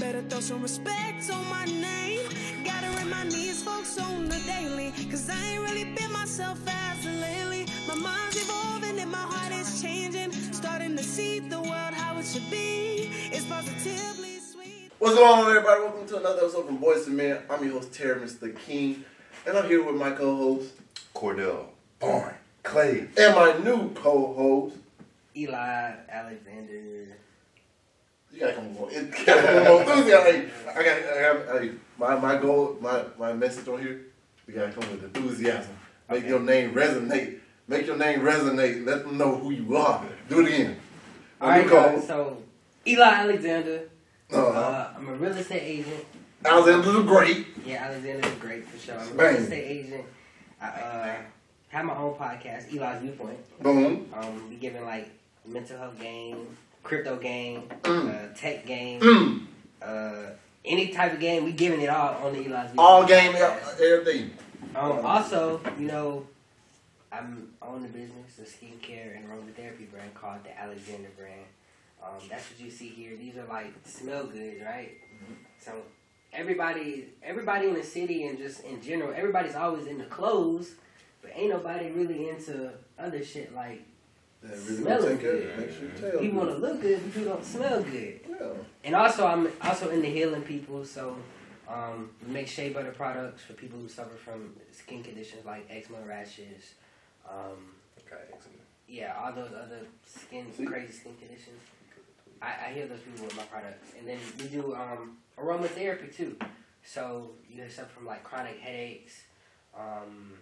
better throw some respect on my name. Gotta remind these folks on the daily. Cause I ain't really been myself as lately. My mind's evolving and my heart is changing. Starting to see the world how it should be. It's positively sweet. What's going on, everybody? Welcome to another episode from Boys to Men. I'm your host, Teremis the King, and I'm here with my co-host Cordell, Barn, Clay. and my new co-host. Eli Alexander. You gotta come on, it gotta come enthusiasm. I got, I have, my my goal, my my message on here. We gotta come with enthusiasm. Make Okay. your name resonate. Make your name resonate. Let them know who you are. Do it again. All right, guys. So Eli Alexander. Uh, Uh, I'm a real estate agent. Alexander the Great. Yeah, Alexander is great for sure. I'm a real estate agent. I uh, have my own podcast, Eli's Viewpoint. Boom. Um, we giving like mental health game, crypto game, Mm. uh, tech game, Mm. uh, any type of game. We giving it all on the Eli's. All game, podcast. everything. Um, also, you know, I'm on the business, a skincare and aromatherapy brand called the Alexander brand. Um, that's what you see here. These are like smell good, right? So everybody, everybody in the city and just in general, everybody's always into clothes, but ain't nobody really into other shit like Yeah, really Smell gonna take care of good. Make sure you tell you want to look good, but you don't smell good. Yeah. And also, I'm also into healing people, so um, make shea butter products for people who suffer from skin conditions like eczema, rashes, um, yeah, all those other skin See? crazy skin conditions. I, I heal those people with my products, and then we do um, aromatherapy too. So you suffer from like chronic headaches, um,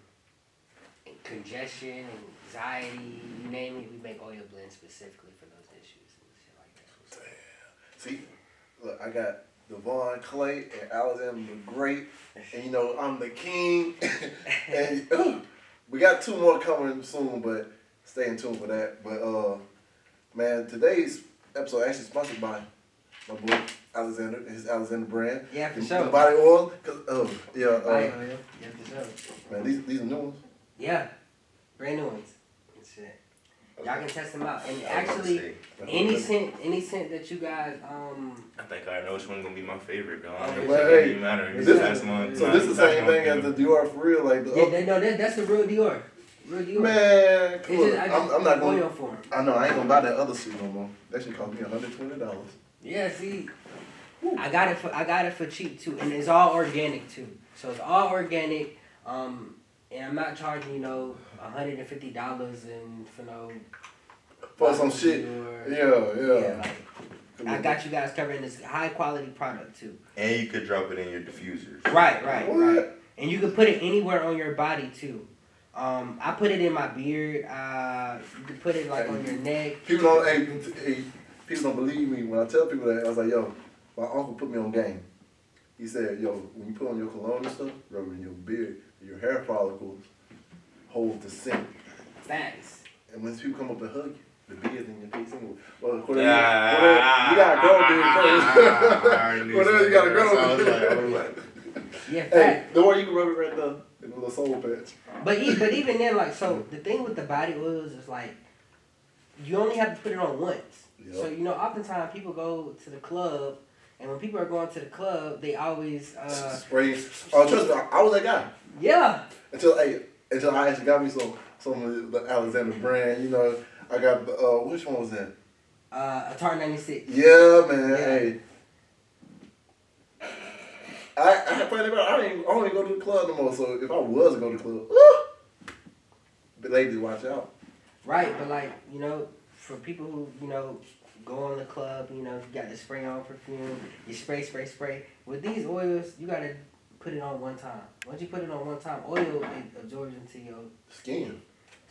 congestion, and anxiety, you name it. We make oil blends specifically for those issues and shit like that. See, look, I got Devon Clay and Alexander the Great, and you know I'm the king. and uh, we got two more coming soon, but stay in tune for that. But uh, man, today's episode actually sponsored by my boy Alexander, his Alexander brand. Yeah, for the, sure. The body oil, cause oh yeah, uh, Body oil. Yeah, for sure. man, these these are new ones. Yeah, brand new ones. And shit. Y'all can test them out. And actually, any scent, any scent that you guys um. I think I know which one's gonna be my favorite, though. I Okay. don't Well, think it hey, matter. This, This last one. so this is the same thing as the Dior for real, like the Yeah, that, no, that, that's the real Dior. Real Dior. man. It's Come just, on, I I'm, I'm not going. oil for 'em. I know I ain't gonna buy that other suit no more. That shit cost me hundred twenty dollars. Yeah, see, I got it for I got it for cheap too, and it's all organic too. So it's all organic. Um, and I'm not charging you know hundred and fifty dollars and for no For some shit. Dior. Yeah, yeah. Yeah, like I got you guys covering this high quality product too. And you could drop it in your diffusers. Right, right, What? right. And you can put it anywhere on your body too. Um, I put it in my beard. Uh, you can put it like on your neck. People don't. Hey, hey, people don't believe me when I tell people that. I was like, yo, my uncle put me on game. He said, yo, when you put on your cologne and stuff, rub it in your beard, your hair follicles hold the scent. Facts. And when people come up and hug you, the beard in your face anyway. Well, Cordell, Yeah. Cordell, you gotta grow a beard I first. knew Cordell, you gotta something. So I was like- I was Yeah, Hey, facts. don't worry, you can rub it right there in a little soul patch. But e- but even then, like, so the thing with the body oils is like, you only have to put it on once. So you know, oftentimes people go to the club, and when people are going to the club, they always, uh, Spray. Oh, trust me, I, was that guy. yeah, Until hey, until I actually got me some some of the Alexander brand. You know, I got uh, which one was that? uh, a tar ninety six. Yeah, man. Yeah. Hey. I I about I don't I don't even go to the club no more. So if I was to go to the club, woo, but ladies, watch out. Right, but like you know, for people who you know go on the club, you know, if you got the spray on perfume, you spray, spray, spray. With these oils, you gotta put it on one time. Once you put it on one time, oil it absorbs into your Skin.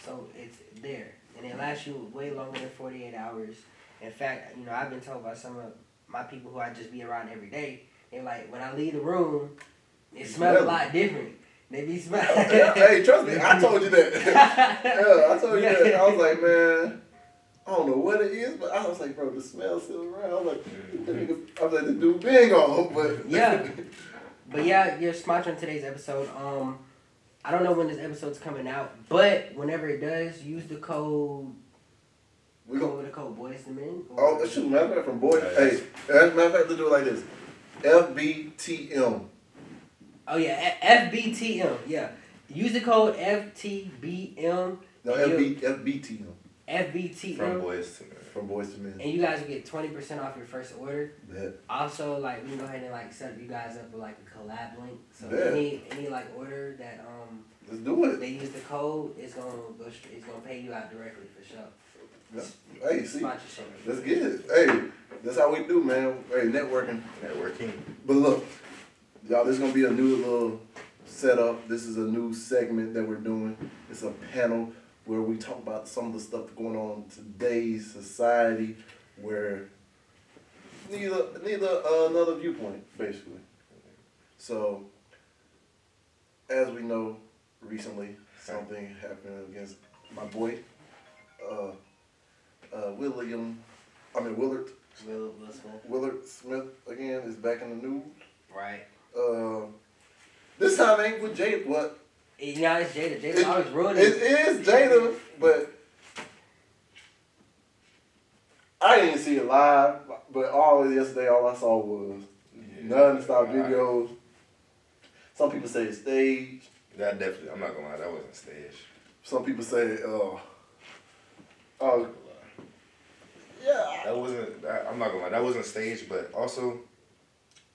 so it's there, and it lasts you way longer than forty eight hours. In fact, you know, I've been told by some of my people who I just be around every day, they're like, when I leave the room, it smells a lot different. They be smelling. hey, trust me, I told you that. yeah, I told you that. I was like, man, I don't know what it is, but I was like, bro, the smell's still around. I was like, that nigga, I was like, this dude big on, but Yeah. But yeah, you're sponsoring today's episode. Um, I don't know when this episode's coming out, but whenever it does, use the code. we Go go. with the code Boys to Men. Oh, shoot, matter of fact, from boy. Hey, matter of fact, let's do it like this. FBTM. Oh yeah, F- FBTM. Yeah, use the code FTBM. No, FB, FBTM FBTM. From boys to men. from Boys to Men. and you guys will get twenty percent off your first order. Bet. Also, like we can go ahead and like set you guys up with like a collab link. So Yeah. any any like order that um Let's do it. they use the code, it's gonna go it's gonna pay you out directly for sure. Hey, see, Sponsorship. that's good. Hey, that's how we do, man. Hey, networking. Networking. But look, y'all, this is gonna be a new little setup. This is a new segment that we're doing. It's a panel where we talk about some of the stuff going on in today's society, where neither neither uh, another viewpoint, basically. So, as we know, recently something happened against my boy, uh, uh, William. I mean Willard. Will Will. Willard Smith again is back in the news. Right. Uh, this time ain't with Jada. What? You know it's Jada. Jada It, always ruining. it is Jada, but I didn't see it live. But all of yesterday, all I saw was non-stop videos. Some people say it's staged. That definitely. I'm not gonna lie. That wasn't staged. Some people say, uh, oh, yeah. That wasn't. That, I'm not gonna lie. That wasn't staged. But also,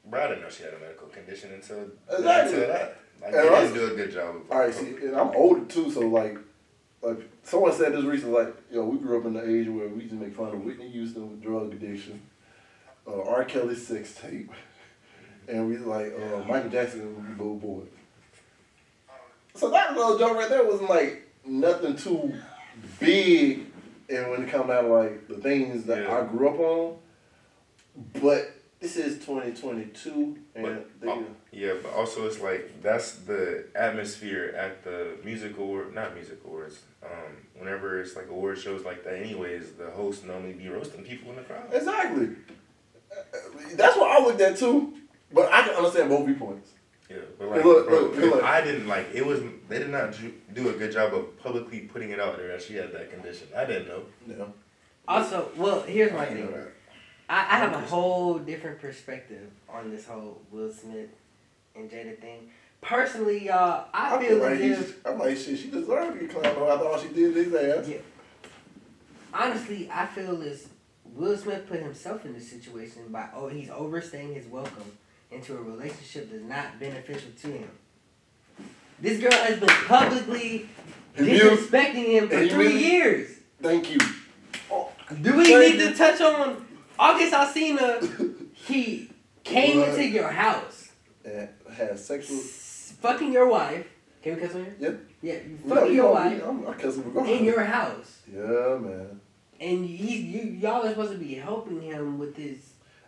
bro, I didn't know she had a medical condition until Exactly. until that. Like, And they didn't do a good job. Of All right, see, and I'm older too, so like, like someone said this recently, like, yo, we grew up in the age where we used to make fun of Whitney Houston with drug addiction, uh, R. Kelly sex tape, and we like uh, Michael Jackson Boy. So that little joke right there wasn't like nothing too big, and when it comes down to like the things that Yeah. I grew up on, but this is 2022, and But, they, oh, yeah, but also it's like that's the atmosphere at the music award, not music awards. Um, whenever it's like award shows like that, anyways, the host normally be roasting people in the crowd. Exactly. That's what I looked at too. But I can understand both viewpoints. Yeah, but like, Look, bro, look, look. I didn't like it was. They did not do a good job of publicly putting it out there that she had that condition. I didn't know. No. Also, well, here's my I didn't thing. I, I have a whole different perspective on this whole Will Smith and Jada thing. Personally, y'all, I, I feel like I'm like shit. She deserved to get clowned on after all she did to his ass. Yeah. honestly, I feel as Will Smith put himself in this situation by oh he's overstaying his welcome into a relationship that's not beneficial to him. This girl has been publicly And you- disrespecting him for you three years. Thank you. Oh, Do we Thank need you. to touch on August Alsina? He came What? into your house, and had sexual. s- fucking your wife. Can we cuss on here? Yep. Yeah, you No, fucking you your know, wife I'm, I cuss him in your house, Yeah, man. and he, you, y'all are supposed to be helping him with his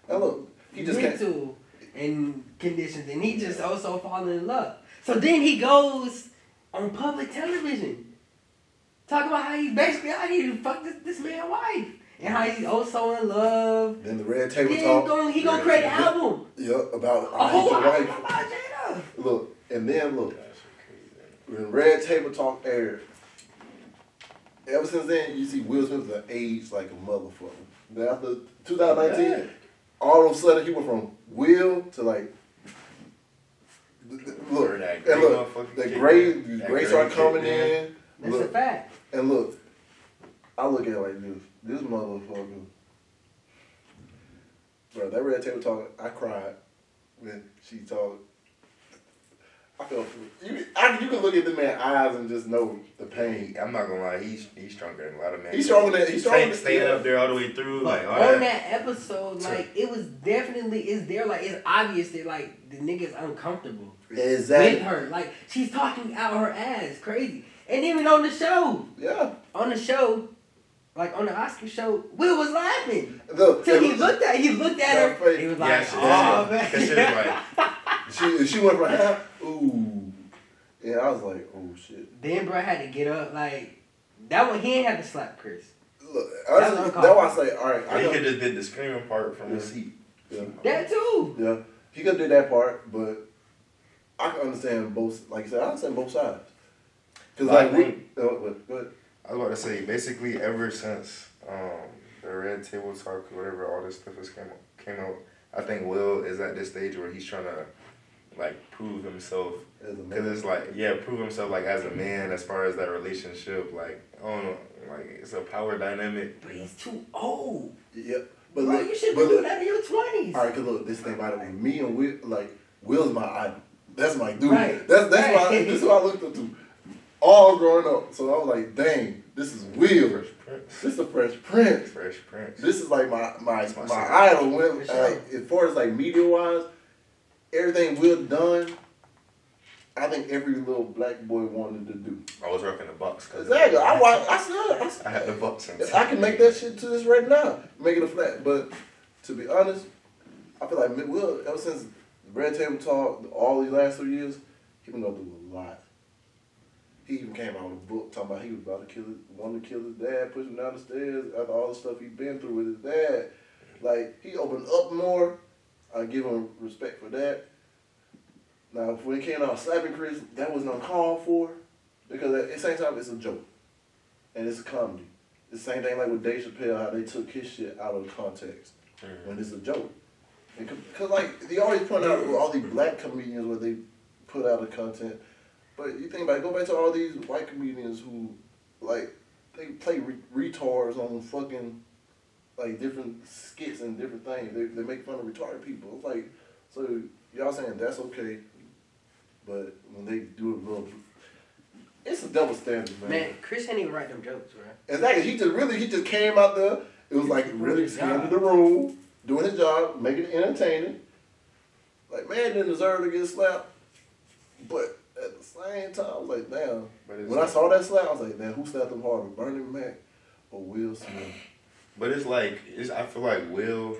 Now look, he just can't. mental and conditions, and he just also falling in love. So then he goes on public television, talking about how he basically out here to fuck this, this man's wife, and how he's oh also in love. Then the red table Then talk. going, he gonna create an album. Yeah, about A I whole hate your album wife. about Jada. Look, and then look, That crazy. when Red Table Talk aired, ever since then you see Will Smith has aged like a motherfucker. Then after 2019, Yeah. all of a sudden he went from Will to like. th- th- Look, Or that and look, motherfucker the kicked gray, in. the gray gray start coming in. in. That's a fact. and look, I look at it like this. This motherfucker, bro. That red table talk, I cried when she talked. I felt you. I, you can look at the man's eyes and just know the pain. I'm not gonna lie, he's he's stronger than a lot of men. He's stronger than he's stronger Staying, than staying yeah. up there all the way through, But like all on that. that episode, like it was definitely it's there. Like it's obvious that like the nigga's uncomfortable Exactly. with her. Like she's talking out her ass, crazy. And even on the show, Yeah. on the show, like on the Oscar show, Will was laughing. Look, Till he was- looked at he looked at her. He was like, Yeah, she, oh that that man. shit was like, she she went from half. Ooh. Yeah, I was like, oh shit. then bro had to get up like that one. He ain't had to slap Chris. Look, That was honestly, that's why I say, all right. I he could just did the screaming part from Yeah. the seat. Yeah. That too. Yeah, he could do that part, but I can understand both. Like I said, I understand both sides. Cause But I like, we, think- uh, what, what, I was about to say, basically, ever since um, the Red Table Talk, or whatever, all this stuff has came came out. I think Will is at this stage where he's trying to like prove himself because it's like yeah, prove himself like as a man as far as that relationship. Like I don't know, like it's a power dynamic. But he's too old. Yeah. But Bro, look, you should but be doing look, that in your twenties. All right, cause look, this thing about it, with me and Will, like Will's my idol. That's my dude. Right. That's that's Right. why this is what I looked up to all growing up. So I was like, dang, this is Prince. This is the Fresh Prince. Fresh Prince. This is like my my my my, idol. When like, uh, as far as like media wise, everything Will done, I think every little black boy wanted to do. I was rocking the box. Exactly. I watch. I said. I had the bucks. I can make that shit to this right now, make it a flat. But to be honest, I feel like Will ever since the Red Table Talk, all these last three years, he been going through a lot. He even came out with a book talking about he was about to kill his, wanted to kill his dad, push him down the stairs after all the stuff he'd been through with his dad. Like he opened up more. I give him respect for that. Now, when he came out slapping Chris, that wasn't uncalled for because at the same time it's a joke and it's a comedy. The same thing like with Dave Chappelle, how they took his shit out of context Mhm. when it's a joke. Because like they always point out all these black comedians where they put out the content, but you think about it, go back to all these white comedians who like they play re- retards on fucking like different skits and different things. They they make fun of retarded people. It's like so y'all saying that's okay, but when they do it real, it's a double standard, man. Man, Chris ain't even write them jokes, right? Exactly. He just really he just came out there. It was like really his scared job. of the room, doing his job, making it entertaining. Like man didn't deserve to get slapped, but at the same time, I was like, damn. But it's When I saw that slap, I was like, damn, who slapped him harder, Bernie Mac or Will Smith? But it's like it's. I feel like Will,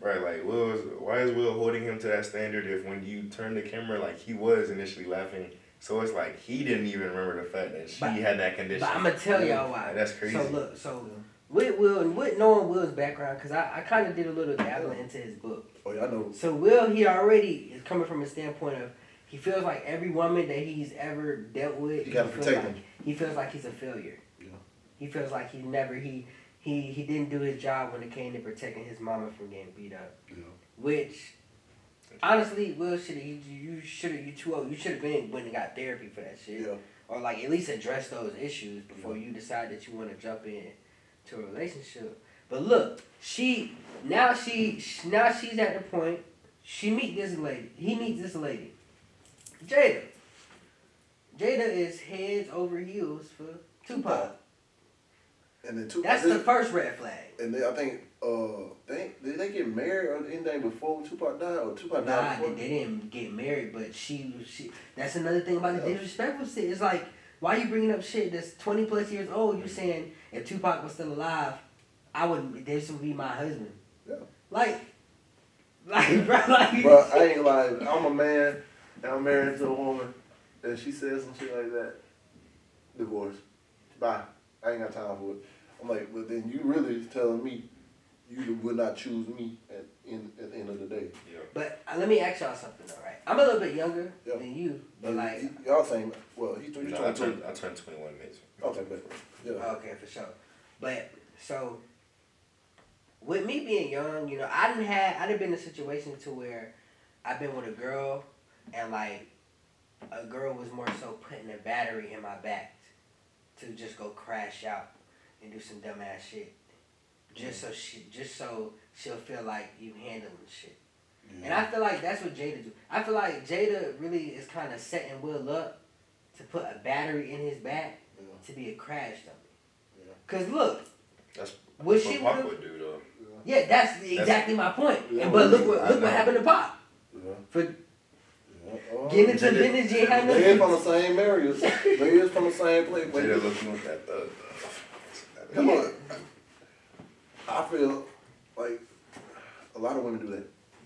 right? Like Will is. Why is Will holding him to that standard? If when you turn the camera, like he was initially laughing, so it's like he didn't even remember the fact that she But- had that condition. But I'm gonna tell y'all why. That's crazy. So look, so with Will and with knowing Will's background, because I, I kind of did a little dabbling into his book. Oh yeah, I know. So Will, he already is coming from a standpoint of he feels like every woman that he's ever dealt with, gotta he feels like, him. He feels like he's a failure. Yeah. He feels like he never he he he didn't do his job when it came to protecting his mama from getting beat up. Yeah. Which honestly, Will should you you should have you too old. You should have been when and got therapy for that shit. Yeah. Or like at least address those issues before you decide that you want to jump in to a relationship. But look, she now she now she's at the point she meet this lady. He meets this lady, Jada. Jada is heads over heels for Tupac. And then Tupac. That's the first red flag. And then I think uh, they did they get married or anything before Tupac died or Tupac Nah, died they, before? they didn't get married, but she she. That's another thing about the disrespectful shit. It's like why you bringing up shit that's twenty plus years old? You saying if Tupac was still alive, I would this would be my husband. Yeah. Like, like, bro, like. Bro, I ain't like I'm a man I'm married to a woman and she says some shit like that. Divorce. Bye. I ain't got time for it. I'm like, but then you really telling me you would not choose me at in at the end of the day. Yeah. But uh, let me ask y'all something, though, right? I'm a little bit younger Yeah. than you, but And like, y- y'all saying well he you No, I turned. I turned 21 May. Okay, but yeah. okay, for sure. But so, with me being young, you know, I didn't have, I didn't been in a situation to where I've been with a girl, and like, a girl was more so putting a battery in my back to just go crash out and do some dumbass shit, just so she, just so she'll feel like you handling shit. And I feel like that's what Jada do. I feel like Jada really is kind of setting Will up to put a battery in his back Yeah. to be a crash dummy. Yeah. Cause look, That's what what she Pop would would do though. yeah, that's exactly my point. Yeah. And but look what look what happened to Pop Yeah. for Yeah. Oh, getting into Jada- business. You ain't had They is from the same areas. They is from the same place. Wait, Jada looking at that thug. Come on. I feel like a lot of women do that.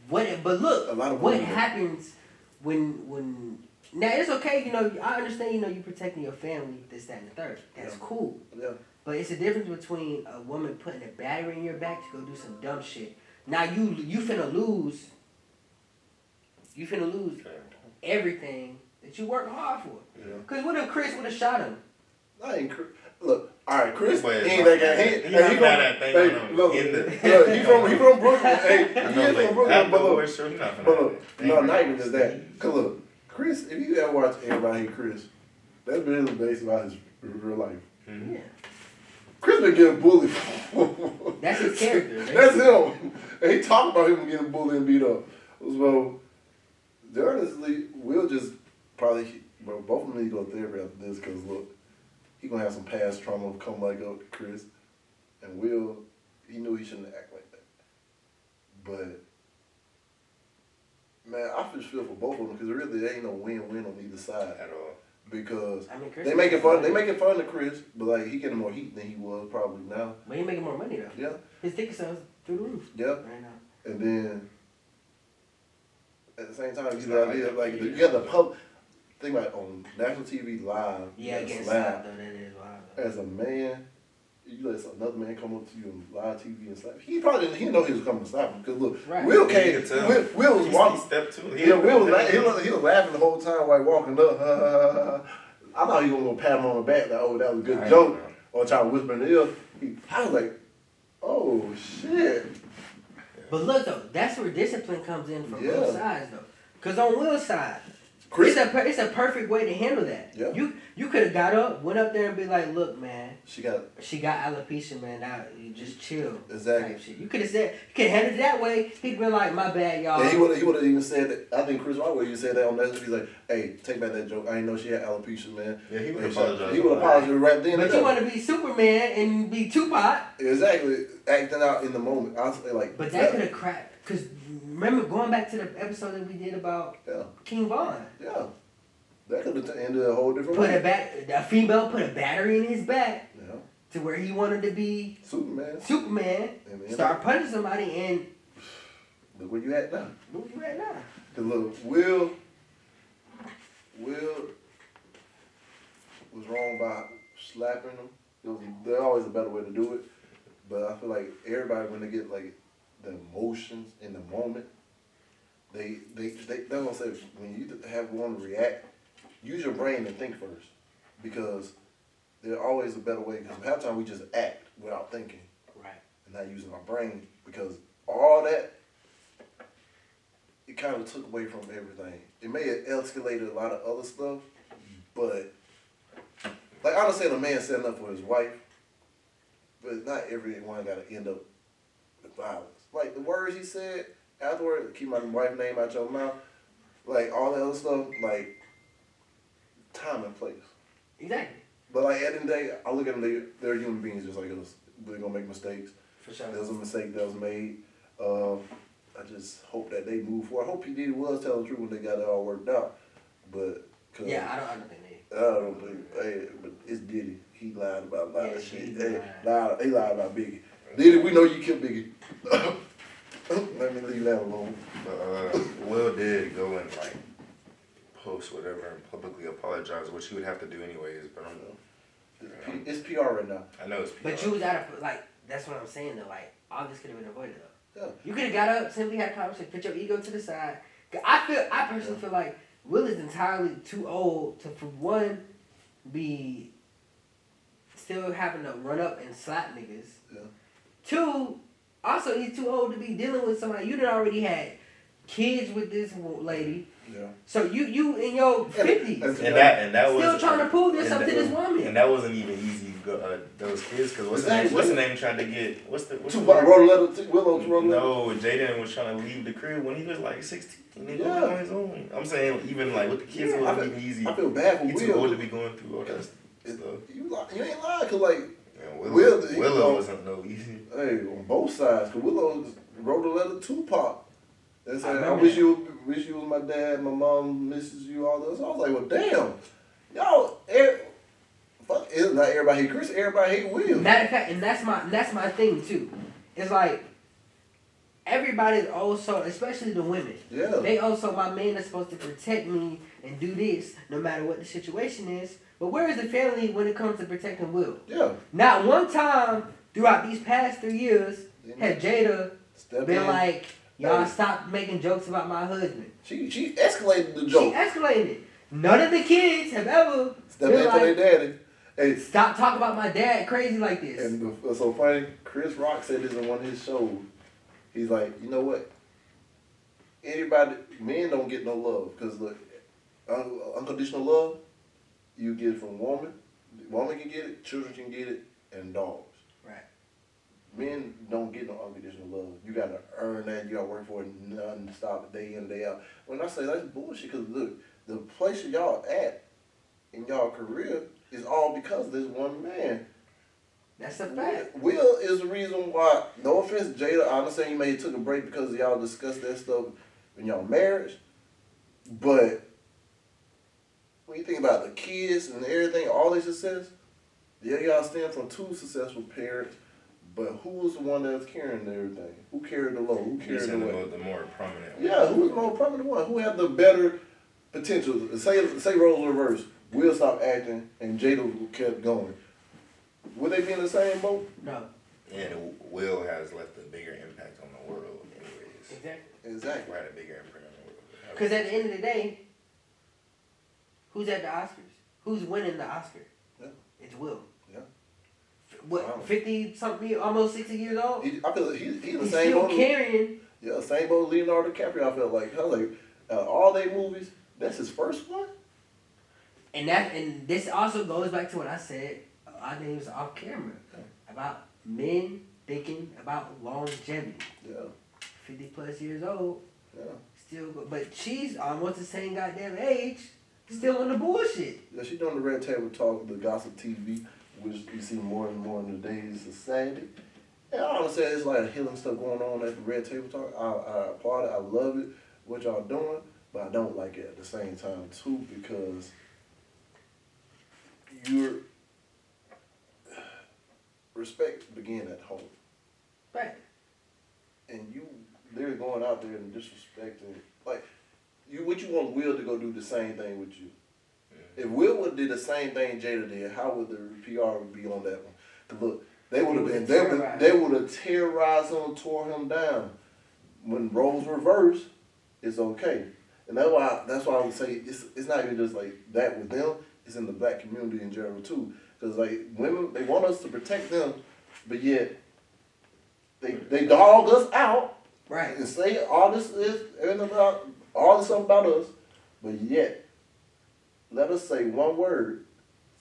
What? But look, A lot of what happens when when now it's okay. You know, I understand. You know, you protecting your family, this, that, and the third. That's Yeah. cool. Yeah. But it's a difference between a woman putting a battery in your back to go do some dumb shit. Now you you finna lose. You finna lose everything that you worked hard for. Yeah. Cause what if Chris would have shot him? I ain't cr- look. All right, Chris, But he ain't that guy. He, he hey, not he from, at thing hey, look, the- look, he from he from Brooklyn. Hey, he I is know, from Brooklyn, after but look, worst show, you not finna but have look, no, not even just that. Cause look, Chris, if you ever watch Everybody Hate Chris, that's really base about his real life. Mhm. Yeah. Chris been getting bullied. That's his character. That's him. And he talked about him getting bullied and beat up. So, honestly, we'll just probably, bro, both of them need to go to therapy after this because, look, he going to have some past trauma come back up to Chris. And Will, he knew he shouldn't act like that. But, man, I just feel for both of them because really there ain't no win-win on either side. At all. Because I mean, Chris they making fun, they making fun of Chris, but like he getting more heat than he was probably now. But he making more money though. Yeah, His ticket sales through the roof yeah. right now. And then at the same time, you not got like like, like you got the pub. Think about it, on national TV live. Yeah, that's against live. though. That is wild. As a man, you let another man come up to you on live TV and slap. He probably didn't. He didn't know he was coming to slap him because look, Right. Will Yeah, came. you tell. Will, Will was He- walking. He stepped two. Yeah, Will was, la- he, was, he was laughing the whole time while he walking up. I thought he was gonna pat him on the back. Like, oh, that was a good I joke. know. Or try to whisper in the ear. He, I was like, oh shit. But look though, that's where discipline comes in from Yeah. both sides though. Cause on Will's side, it's a per- it's a perfect way to handle that. Yeah. You you could have got up, went up there and be like, look, man, she got she got alopecia, man. Now you just chill. Exactly. shit. You could have said, you could have handled it that way. He'd been like, my bad, y'all. Yeah, he would he would have even said that. I think Chris Rock would even said that on that. He's like, "Hey, take back that joke. I didn't know she had alopecia, man." Yeah, he would He apologize. He would apologize right then. but you there. want to be Superman and be Tupac. exactly acting out in the moment. I was like, But that could have cracked. Cause remember going back to the episode that we did about yeah, King Von. yeah, that could have ended a whole different Put a way. back, a female put a battery in his back Yeah, to where he wanted to be Superman. Superman. And Start punching somebody and look where you at now. look where you at now. Cause look, Will, Will was wrong by slapping them. There was, there's always a better way to do it, but I feel like everybody when they get like the emotions in the moment, they they they they're gonna say when you have one to react, use your brain and think first, because there's always a better way. Because half the time we just act without thinking Right. and not using our brain because all that it kind of took away from everything. It may have escalated a lot of other stuff, but like I understand a man setting up for his wife, but not everyone got to end up with violence. Like the words he said afterward, keep my wife's name out your mouth, like all that other stuff, like time and place. Exactly. But like at the end of the day, I look at them, they, they're human beings just like us. They're gonna make mistakes. For sure. There was a mistake that was made. Um, I just hope that they move forward. I hope P Diddy was telling the truth when they got it all worked out. But cause Yeah, I don't, I don't think they. I don't think, hey, but it's Diddy. He lied about a lot Yeah, of shit. Hey, lied. He lied about Biggie. Diddy, we know you killed Biggie. Let me leave that alone. But uh, Will did go and like post whatever and publicly apologize, which he would have to do anyways. But I'm, It's P- It's PR right now. I know it's. PR. But you was out of like. That's what I'm saying though. Like all this could have been avoided though. Yeah. You could have got up, simply had a conversation, put your ego to the side. I feel, I personally feel like Will is entirely too old to, for one, be still having to run up and slap niggas. Yeah. Two, also he's too old to be dealing with somebody. You done already had kids with this lady, Yeah. so you you in your fifties, And- and that and that was still trying to prove yourself and to that- this woman. And that wasn't even easy. Go, uh, those kids, because what's the name? Exactly. What's the name? Trying to get what's the what's the Tupac word? wrote letter to Willow wrote a. No, Jaden was trying to leave the crib when he was like 16. And he Yeah. was on his own. I'm saying even like with the kids, Yeah, it I wasn't feel- even easy. I feel bad for He too old to be going through all that It- stuff. You, you ain't lying, cause like And Willow, Will, he- Willow wasn't no easy. Hey, on both sides. Cause Willow wrote a letter to Pop. And said, I, remember wish you wish you was my dad, my mom misses you, all this. I was like, well damn. Y'all er, fuck it's not everybody hate Chris, everybody hate Will. Matter of fact, and that's my that's my thing too. It's like everybody's also, especially the women. yeah. They also my man is supposed to protect me and do this no matter what the situation is. But where is the family when it comes to protecting Will? yeah. Not one time throughout these past three years have Jada Step been in. like, y'all Hey. stop making jokes about my husband. she she escalated the joke. She escalated. None of the kids have ever Step been in for their like, daddy. Hey, Stop talking about my dad crazy like this. And what's so funny, Chris Rock said this in one of his shows. He's like, you know what? Anybody, men don't get no love because look, unconditional love, you get it from woman. Woman can get it, children can get it, and dogs. Right. Men don't get no unconditional love. You gotta earn that. You gotta work for it non-stop, day in day out. When I say that's bullshit, because look, the place y'all at in y'all career is all because of this one man. That's a fact. Will is the reason why. No offense, Jada. I understand you may have took a break because y'all discussed that stuff in y'all marriage, but when you think about the kids and everything, all their success, yeah, y'all stand from two successful parents. But who was the one that was carrying everything? Who carried the load? Who carried the the, weight? more, the more prominent. one. Yeah, who was the more prominent one? Who had the better potential? Say say roles reverse. Will stopped acting and Jada kept going. Would they be in the same boat? No. And Will has left a bigger impact on the world, anyways. Exactly. Exactly. Had a bigger imprint on the world. Because at the end of the day, who's at the Oscars? Who's winning the Oscar? Yeah. It's Will. Yeah. What, Wow. 50 something, almost 60 years old? He, I feel like he, he in the He's same still boat. carrying. Yeah, same boat. Leonardo DiCaprio. I feel like I like uh, all they movies. That's his first one. And that and this also goes back to what I said, I think it was off camera, about men thinking about longevity. Yeah, 50 plus years old, yeah. still but she's almost the same goddamn age, still on the bullshit. Yeah, she doing the red table talk, the gossip TV, which you see more and more in the days today's society. And I honestly, it's like healing stuff going on at the red table talk. I, I applaud it. I love it. What y'all doing, but I don't like it at the same time too because your respect begin at home, Right. and you they're going out there and disrespecting like you. What you want Will to go do the same thing with you? If Will would did the same thing Jada did, how would the PR be on that one? 'Cause look, they would have been they would they would have terrorized him, tore him down. When roles reverse, it's okay, and that's why that's why I would say it's it's not even just like that with them. It's in the black community in general too, because like women they want us to protect them, but yet they they dog us out Right. and say all this is and about all this stuff about us, but yet let us say one word.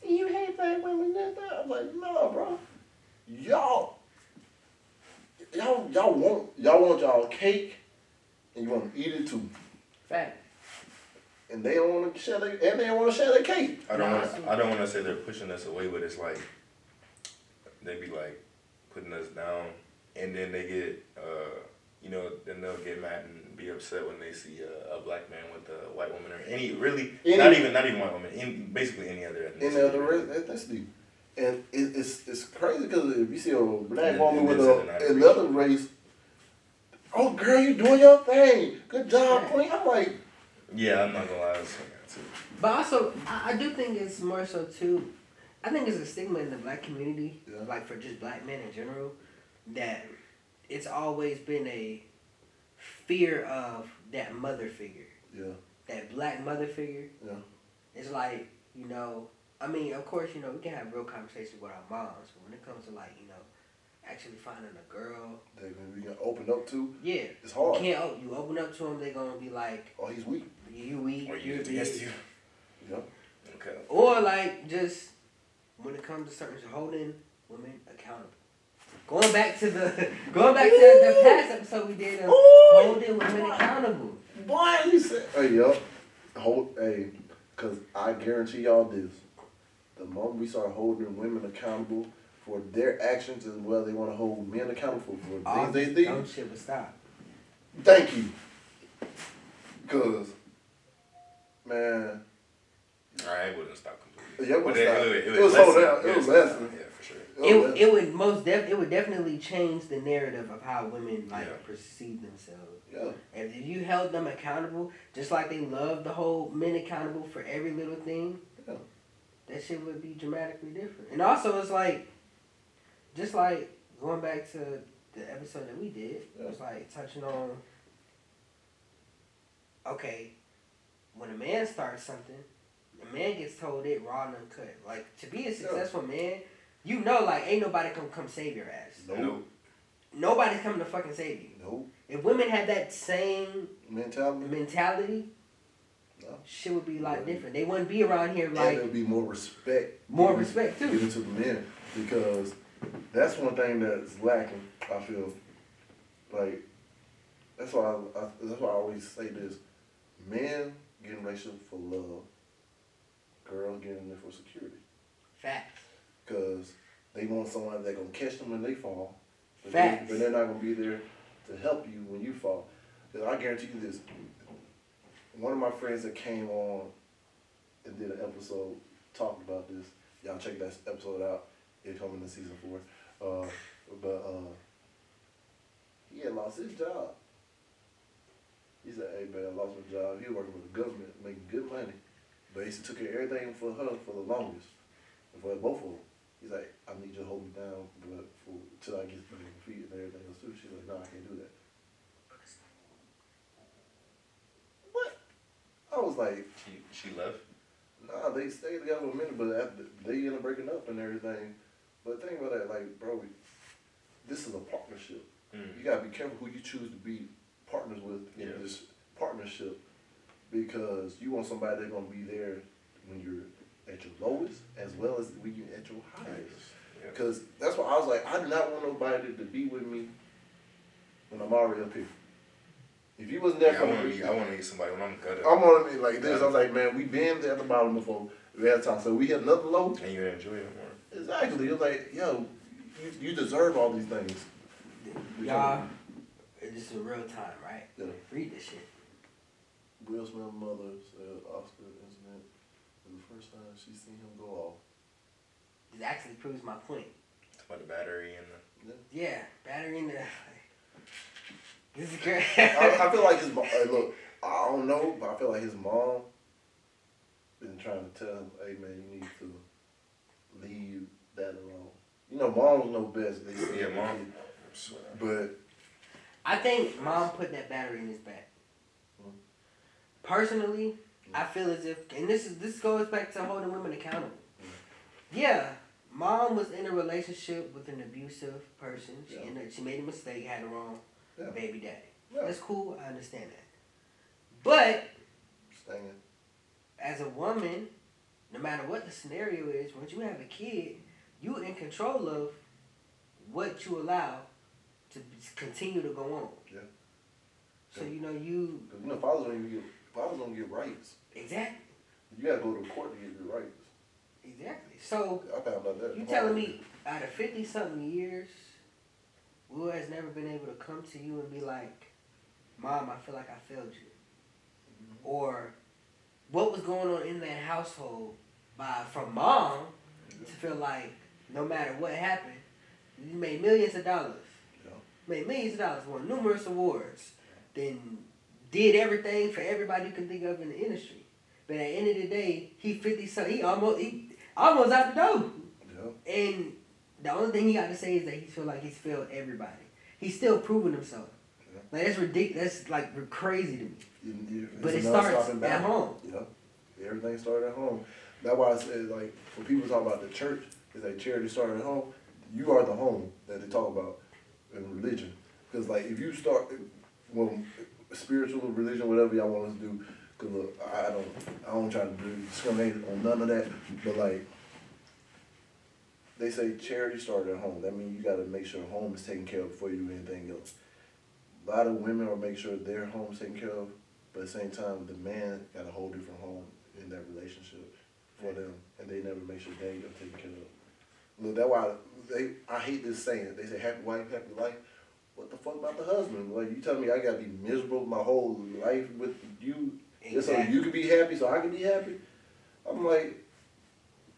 You hate black women that that. I'm like, no, bro. Y'all, y'all, y'all want y'all want y'all cake, and you want to eat it too. Fact. And they don't want to share their, and they don't want to share their cake. I don't want I see. to. I don't want to say they're pushing us away, but it's like they be like putting us down, and then they get, uh, you know, then they'll get mad and be upset when they see a, a black man with a white woman or any really Any- not even not even white woman, in, basically any other ethnicity. In the other ethnicity. And it, it's it's crazy because if you see a black And- woman and with they said they're a, another race, oh girl, you're doing your thing. Good job, Yeah. queen. I'm like, Yeah, I'm not gonna lie. I was saying that too. But also, I, I do think it's more so too. I think it's a stigma in the black community, Yeah. like for just black men in general, that it's always been a fear of that mother figure, yeah, that black mother figure. yeah. It's like you know, I mean, of course, you know, we can have real conversations with our moms, but when it comes to like you know, actually finding a girl, That we can open up to. yeah, It's you hard. can't. op- You open up to them, they're gonna be like, Oh, he's weak. you weak, Or you're used against you. Yeah. Okay. Or like just when it comes to certain holding women accountable. Going back to the going back to the past episode we did of Ooh. holding women accountable. Why you say? Hey, yo, hold, hey, cause I guarantee y'all this: the moment we start holding women accountable for their actions as well, they want to hold men accountable for All things they this did. dumb shit would stop. Thank you. Cause, man, I wouldn't stop completely. Yeah, it But wouldn't stop. It, It was lessen- hold down. It was slow oh, It, that's- it would most def it would definitely change the narrative of how women like Yeah. perceive themselves. yeah, And if you held them accountable, just like they love to hold men accountable for every little thing, Yeah. that shit would be dramatically different. And also, it's like, just like going back to the episode that we did, Yeah. was like touching on, okay, when a man starts something, a man gets told it raw and uncut. Like to be a successful man, you know, like ain't nobody come come save your ass. Nope. Nobody's coming to fucking save you. Nope. If women had that same Mentality. mentality, No. shit would be a lot Yeah. different. They wouldn't be around here and like there'd be more respect. more given- respect too. given to the men because that's one thing that's lacking. I feel like that's why I, I, that's why I always say this: men getting in relationship for love, girls getting in there for security Facts. Because they want someone that gonna catch them when they fall, but, Facts. They, but they're not gonna be there to help you when you fall. Because I guarantee you this: one of my friends that came on and did an episode talking about this. Y'all check that episode out. It coming in season four. Uh, but uh, he had lost his job. He said, "Hey man, I lost my job. He was working for the government, making good money, but he took care of everything for her for the longest, for both of them. He's like, I need you to hold me down, but for till I get my feet and everything else too. She's like, No, I can't do that. What? I was like, She she left. Nah, they stayed together for a minute, but after, they ended up breaking up and everything. But think about that, like, bro, this is a partnership. Mm. You gotta be careful who you choose to be partners with in Yeah. this partnership, because you want somebody that's gonna be there when you're at your lowest as well as when you're at your highest. Yeah. Because that's why I was like, I do not want nobody to be with me when I'm already up here. If you wasn't there Yeah, I for want to me, meet. I want to meet somebody when I'm gutted. I'm on it like this. I was like, man, we been at the bottom before. We had time, so we hit another low. and you enjoy it more. Exactly. It was like, yo, you, you deserve all these things. Y'all, this is a real time, right? Yeah. Read this shit. Will Smith's mother said Oscar incident was the first time she seen him go off. This actually proves my point. It's about the battery and the, Yeah, battery in the. This is great. I, I feel like his mom. Hey, look, I don't know, but I feel like his mom been trying to tell him, "Hey, man, you need to leave that alone." You know, moms know best. They say, Yeah, mom. But I think mom put that battery in his back. Mm. Personally, I feel as if, and this is this goes back to holding women accountable. Mm-hmm. Yeah, mom was in a relationship with an abusive person. She Yeah. ended, she made a mistake, had the wrong Yeah. baby daddy. yeah, That's cool. I understand that. But staying. as a woman, no matter what the scenario is, once you have a kid, you in control of what you allow to continue to go on. Yeah. So you know you you know, fathers don't even get fathers gonna get rights. exactly You gotta go to court to get your rights. exactly. So I found out that. you telling me out of fifty something years, Will has never been able to come to you and be like, "Mom, I feel like I failed you," mm-hmm. or what was going on in that household by from mom to feel like no matter what happened, you made millions of dollars, Yeah. made millions of dollars, won numerous awards, then did everything for everybody you can think of in the industry. But at the end of the day, he fifty something, he almost he almost out the door. Yeah. And the only thing he got to say is that he feel like he's failed everybody. He's still proving himself. Yeah. Like that's ridiculous. That's like crazy to me. But it starts at home. Yeah. Everything started at home. That's why I said like when people talk about the church, it's like charity started at home. You are the home that they talk about in religion. Because like if you start well spiritual religion, whatever y'all want us to do. Cause look, I don't, I don't try to do- discriminate on none of that. But like, they say charity started at home. That means you got to make sure home is taken care of before you do anything else. A lot of women will make sure their home's taken care of, but at the same time, the man got a whole different home in that relationship for them, and they never make sure they are taken care of. Look, that's why they. I hate this saying. They say happy wife, happy life. What the fuck about the husband? Like you telling me I gotta be miserable my whole life with you just so you can be happy, so I can be happy. I'm like,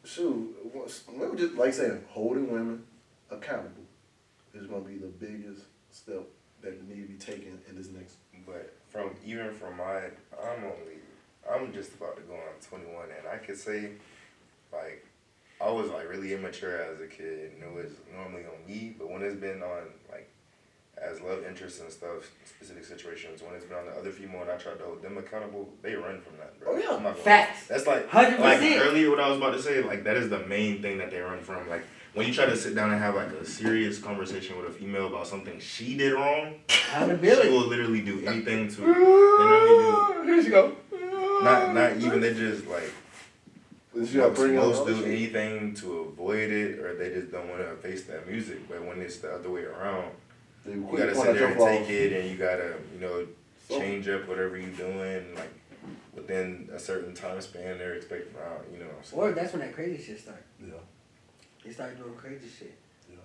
shoot, were just like saying holding women accountable is gonna be the biggest step that need to be taken in this next. But from even from my, I'm only, I'm just about to go on 21, and I could say, like, I was like really immature as a kid, and it was normally on me. But when it's been on like, as love interests and stuff, specific situations. When it's been on the other female and I tried to hold them accountable, they run from that, bro. Oh, yeah. I'm Facts. That's like 100%. like earlier what I was about to say. Like that is the main thing that they run from. Like when you try to sit down and have like a serious conversation with a female about something she did wrong, she Accountability. will literally do anything to. You know Here she go. Not not even they just like But you gotta bring up most do anything to avoid it, or they just don't want to face that music. But when it's the other way around, They you gotta sit there and jump take it, and you gotta you know oh. change up whatever you're doing. Like within a certain time span, they're expecting out. You know. What I'm saying? Or that's when that crazy shit start. Yeah, They start doing crazy shit. yeah.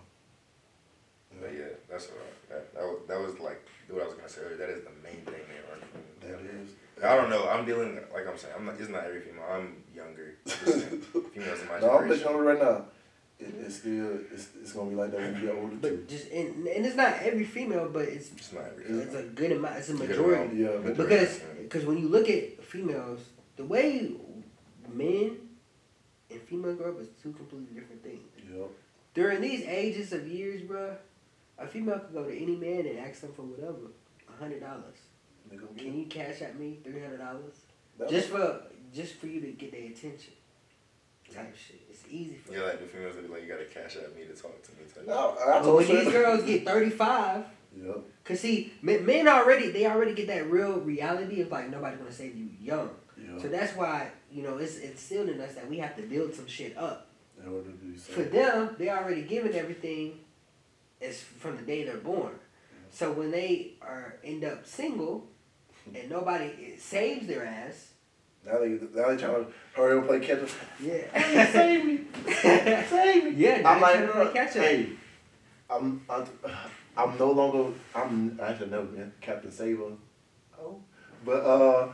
But yeah, that's what I, that, that was that was like what I was gonna say earlier. That is the main thing they run from. That is. I don't know. I'm dealing like I'm saying. I'm not. It's not every female. I'm younger. Females in my No, I'm generation. thinking on it right now. It, it's still it's, it's gonna be like that when you get older too. But just and, and it's not every female, but it's It's not every female. it's a good amount. It's a majority. Yeah, but- Because because when you look at females, the way men and female grow up is two completely different things. Yep. During these ages of years, bruh, a female could go to any man and ask them for whatever, a hundred dollars. They gonna get Can you cash at me three hundred dollars just for just for you to get their attention? Type shit. It's easy for Yeah, like the females that be like, you gotta cash at me to talk to me. Type. No, I But told oh, when these girls get thirty five, Yep. cause see, men, men already they already get that real reality of like nobody's gonna save you young. Yeah. So that's why you know it's instilled in us that we have to build some shit up. In order to do so. For them, they already given everything as from the day they're born. So when they are end up single and nobody saves their ass, Now they now they trying to hurry up and play catch up. yeah, Save me. Save me. yeah, I'm they like, trying to play catch up. hey, I'm, I'm, I'm no longer, I'm actually never been Captain Saber. Oh, but uh,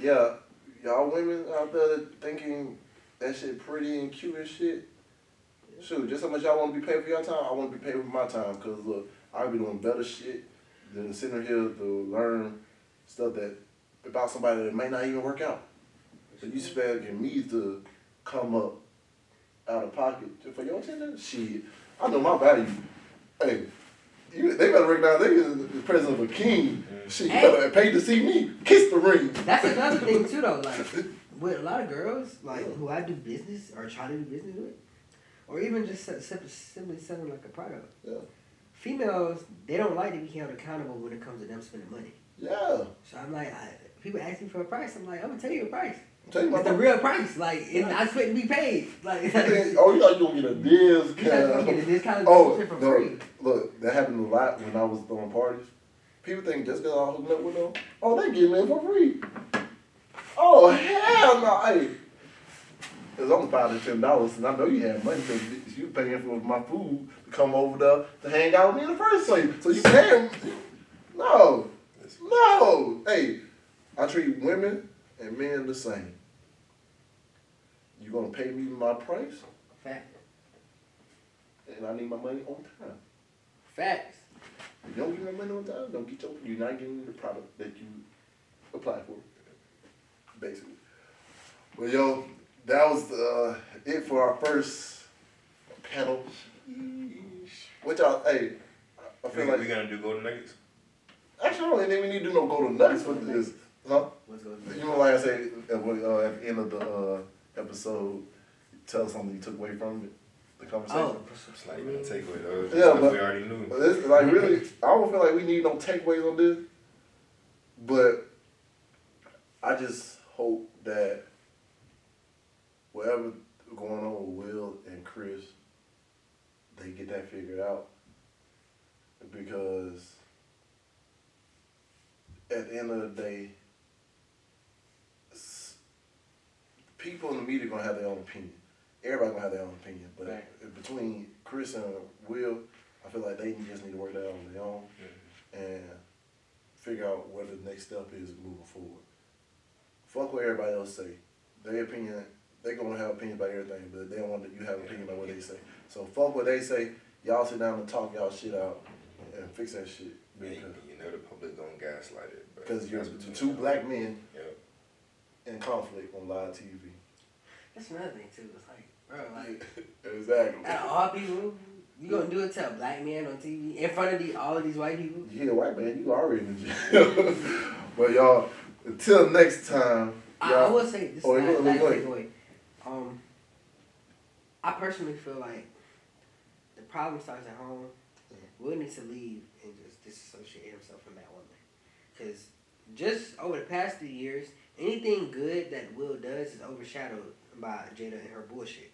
yeah, y'all women out there thinking that shit pretty and cute and shit. Shoot, just how much y'all want to be paid for your time, I want to be paid for my time. Cause look, I'll be doing better shit than sitting here to learn stuff that about somebody that may not even work out. So you expecting me to come up out of pocket for your attention? Shit, I know my value. Hey, you, they better recognize they is the president of a king. Mm-hmm. Shit, you Hey. better pay to see me. Kiss the ring. That's another thing too, though. Like with a lot of girls, like who I do business or try to do business with, or even just sim- sim- simply selling like a product. Yeah. Females, they don't like to be held accountable when it comes to them spending money. Yeah. So I'm like, I, people ask me for a price. I'm like, I'm gonna tell you a price. You It's the real price. Like, it's not expecting to be paid. Like, You oh, you thought you gonna get a not gonna get discount? kind of Oh, shit for no. free. Look, that happened a lot when I was throwing parties. People think just because I hooking up with them, oh, they get me for free. Oh, hell no. Hey, it's only five to ten dollars, and I know you had money because you paying for my food to come over there to hang out with me in the first place. So you paying? No, no. Hey, I treat women and men the same. You gonna pay me my price, Fact. and I need my money on time. Facts. If you don't get me money on time, don't get your you're not getting the product that you applied for. Basically. Well yo, that was uh, it for our first panel. What y'all hey I We, feel we like gonna do golden nuggets. actually I don't think we need to do no golden nuggets for this. Huh? You know like I say at, uh, at the end of the uh, episode, tell us something you took away from it. The conversation. Oh, It's not even a takeaway though. It's Yeah, but- we already knew. But This, like really, I don't feel like we need no takeaways on this. But I just hope that whatever going on with Will and Chris, they get that figured out. Because at the end of the day, s- people in the media gonna have their own opinion. Everybody gonna have their own opinion, but Right. between Chris and uh, Will, I feel like they just need to work that out on their own and figure out what the next step is moving forward. Fuck what everybody else say. Their opinion, they gonna have opinion about everything, but they don't want you to have opinion about what they say. So fuck what they say. Y'all sit down and talk y'all shit out and fix that shit. Yeah, you know the public gonna gaslight it. because you're two black men Yep. in conflict on live TV. That's another thing too. It's like, bro, like exactly. out of all people, You gonna do it to a black man on TV in front of the, all of these white people? You a white man, you already in jail. but y'all, until next time, I, I will say this Oh, last, go- go last ahead. takeaway. Um, I personally feel like the problem starts at home. Will needs to leave and just disassociate himself from that woman, because just over the past few years, anything good that Will does is overshadowed by Jada and her bullshit.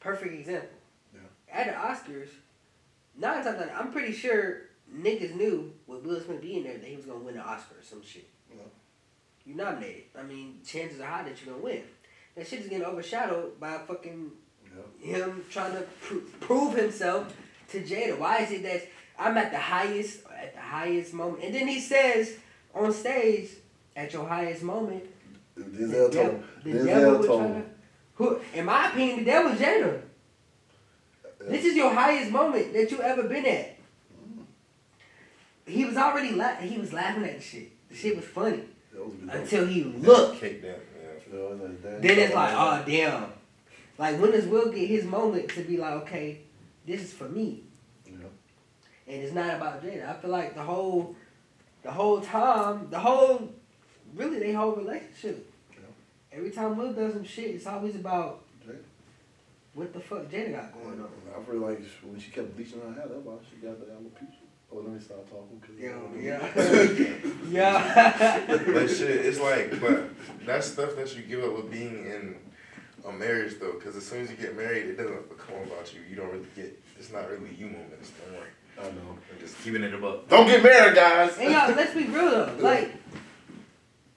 Perfect example. Yeah. At the Oscars, nine times out of I'm pretty sure niggas knew with Will Smith being there that he was gonna win an Oscar or some shit. Yeah. You nominated. I mean, chances are high that you're gonna win. That shit is getting overshadowed by fucking Yeah. him trying to pro- prove himself to Jada. Why is it that I'm at the highest at the highest moment, and then he says on stage at your highest moment, Denzel the, told the Denzel devil told. Who, in my opinion, the devil was Jada. This is your highest moment that you ever been at. He was already la- he was laughing at the shit. The shit was funny That was until he looked. Kick them. Yeah. You know, it's like, damn, Then it's like, oh damn. Like when does Will get his moment to be like, okay, this is for me, Yeah. and it's not about Jada. I feel like the whole, the whole time, the whole, really, they whole relationship. Yeah. Every time Will does some shit, it's always about Jada. what the fuck Jada got going on. I feel like when she kept bleaching her hair, that's why she got the alopecia. Oh, let me stop talking. Cause Yo, yeah, yeah. But shit, it's like, but that's stuff that you give up with being in a marriage though, because as soon as you get married, it doesn't become about you. You don't really get. It's not really you moments no more. I know. We're just keeping it above. Don't get married, guys. And y'all, let's be real though. Like,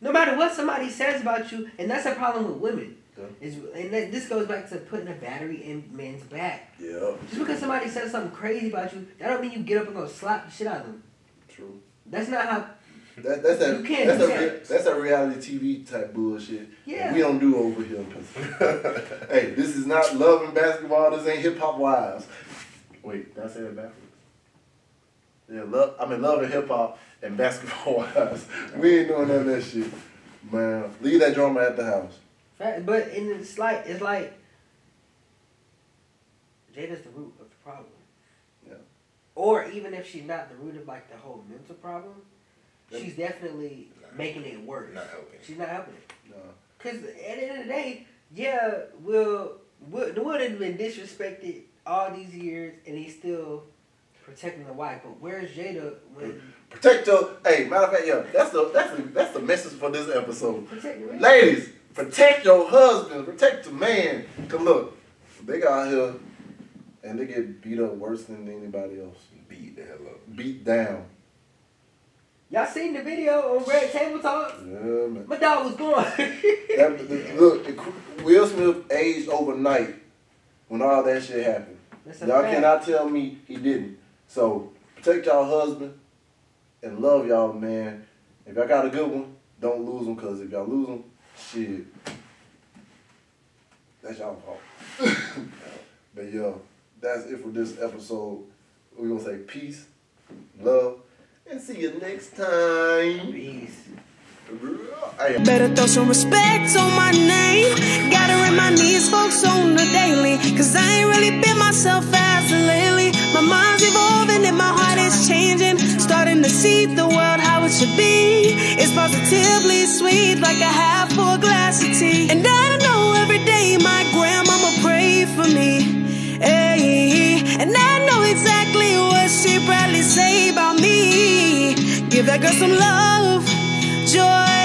no matter what somebody says about you, and that's a problem with women. Yeah. Is and that, this goes back to putting a battery in men's back. Yeah, Just because somebody says something crazy about you, that don't mean you get up and go slap the shit out of them. true. That's not how. That, that's that. You can't that's do that. that. That's that reality TV type bullshit. Yeah. We don't do over here. hey, this is not love and basketball. This ain't hip hop wives. Wait, did I say that backwards? Yeah, love. I mean, love and hip hop and basketball wives. We ain't doing none of that shit, man. Leave that drama at the house. Fact- But and it's like it's like Jada's the root of the problem. Yeah. Or even if she's not the root of like the whole mental problem, Yeah. she's definitely making it worse. Not helping. She's not helping it. No. Cause at the end of the day, yeah, Will Will the Will has been disrespected all these years, and he's still protecting the wife. But where's Jada when Protect your. Hey, matter of fact, yeah, that's the that's the that's the message for this episode. protecting the Ladies, protect your husband, protect the man. Cause look, they got out here and they get beat up worse than anybody else. Beat the hell up. Beat down. Y'all seen the video on Red Table Talk? Yeah, man. My dog was gone. That, the- look, Will Smith aged overnight when all that shit happened. Y'all cannot tell me he didn't. So protect y'all husband and love y'all, man. If y'all got a good one, don't lose them, Cause if y'all lose them, shit, that's y'all fault. but yo, that's it for this episode. We gonna say peace, love, and see you next time. Peace. Better throw some respect on my name. Gotta remind these folks on the daily. Cause I ain't really been myself as of lately. My mind's evolving and my heart is changing. Starting to see the world how it should be. It's positively sweet like a half full glass of tea. And I know every day my grandmama pray for me. Hey, and I know exactly what she probably say about me. Give that girl some love joy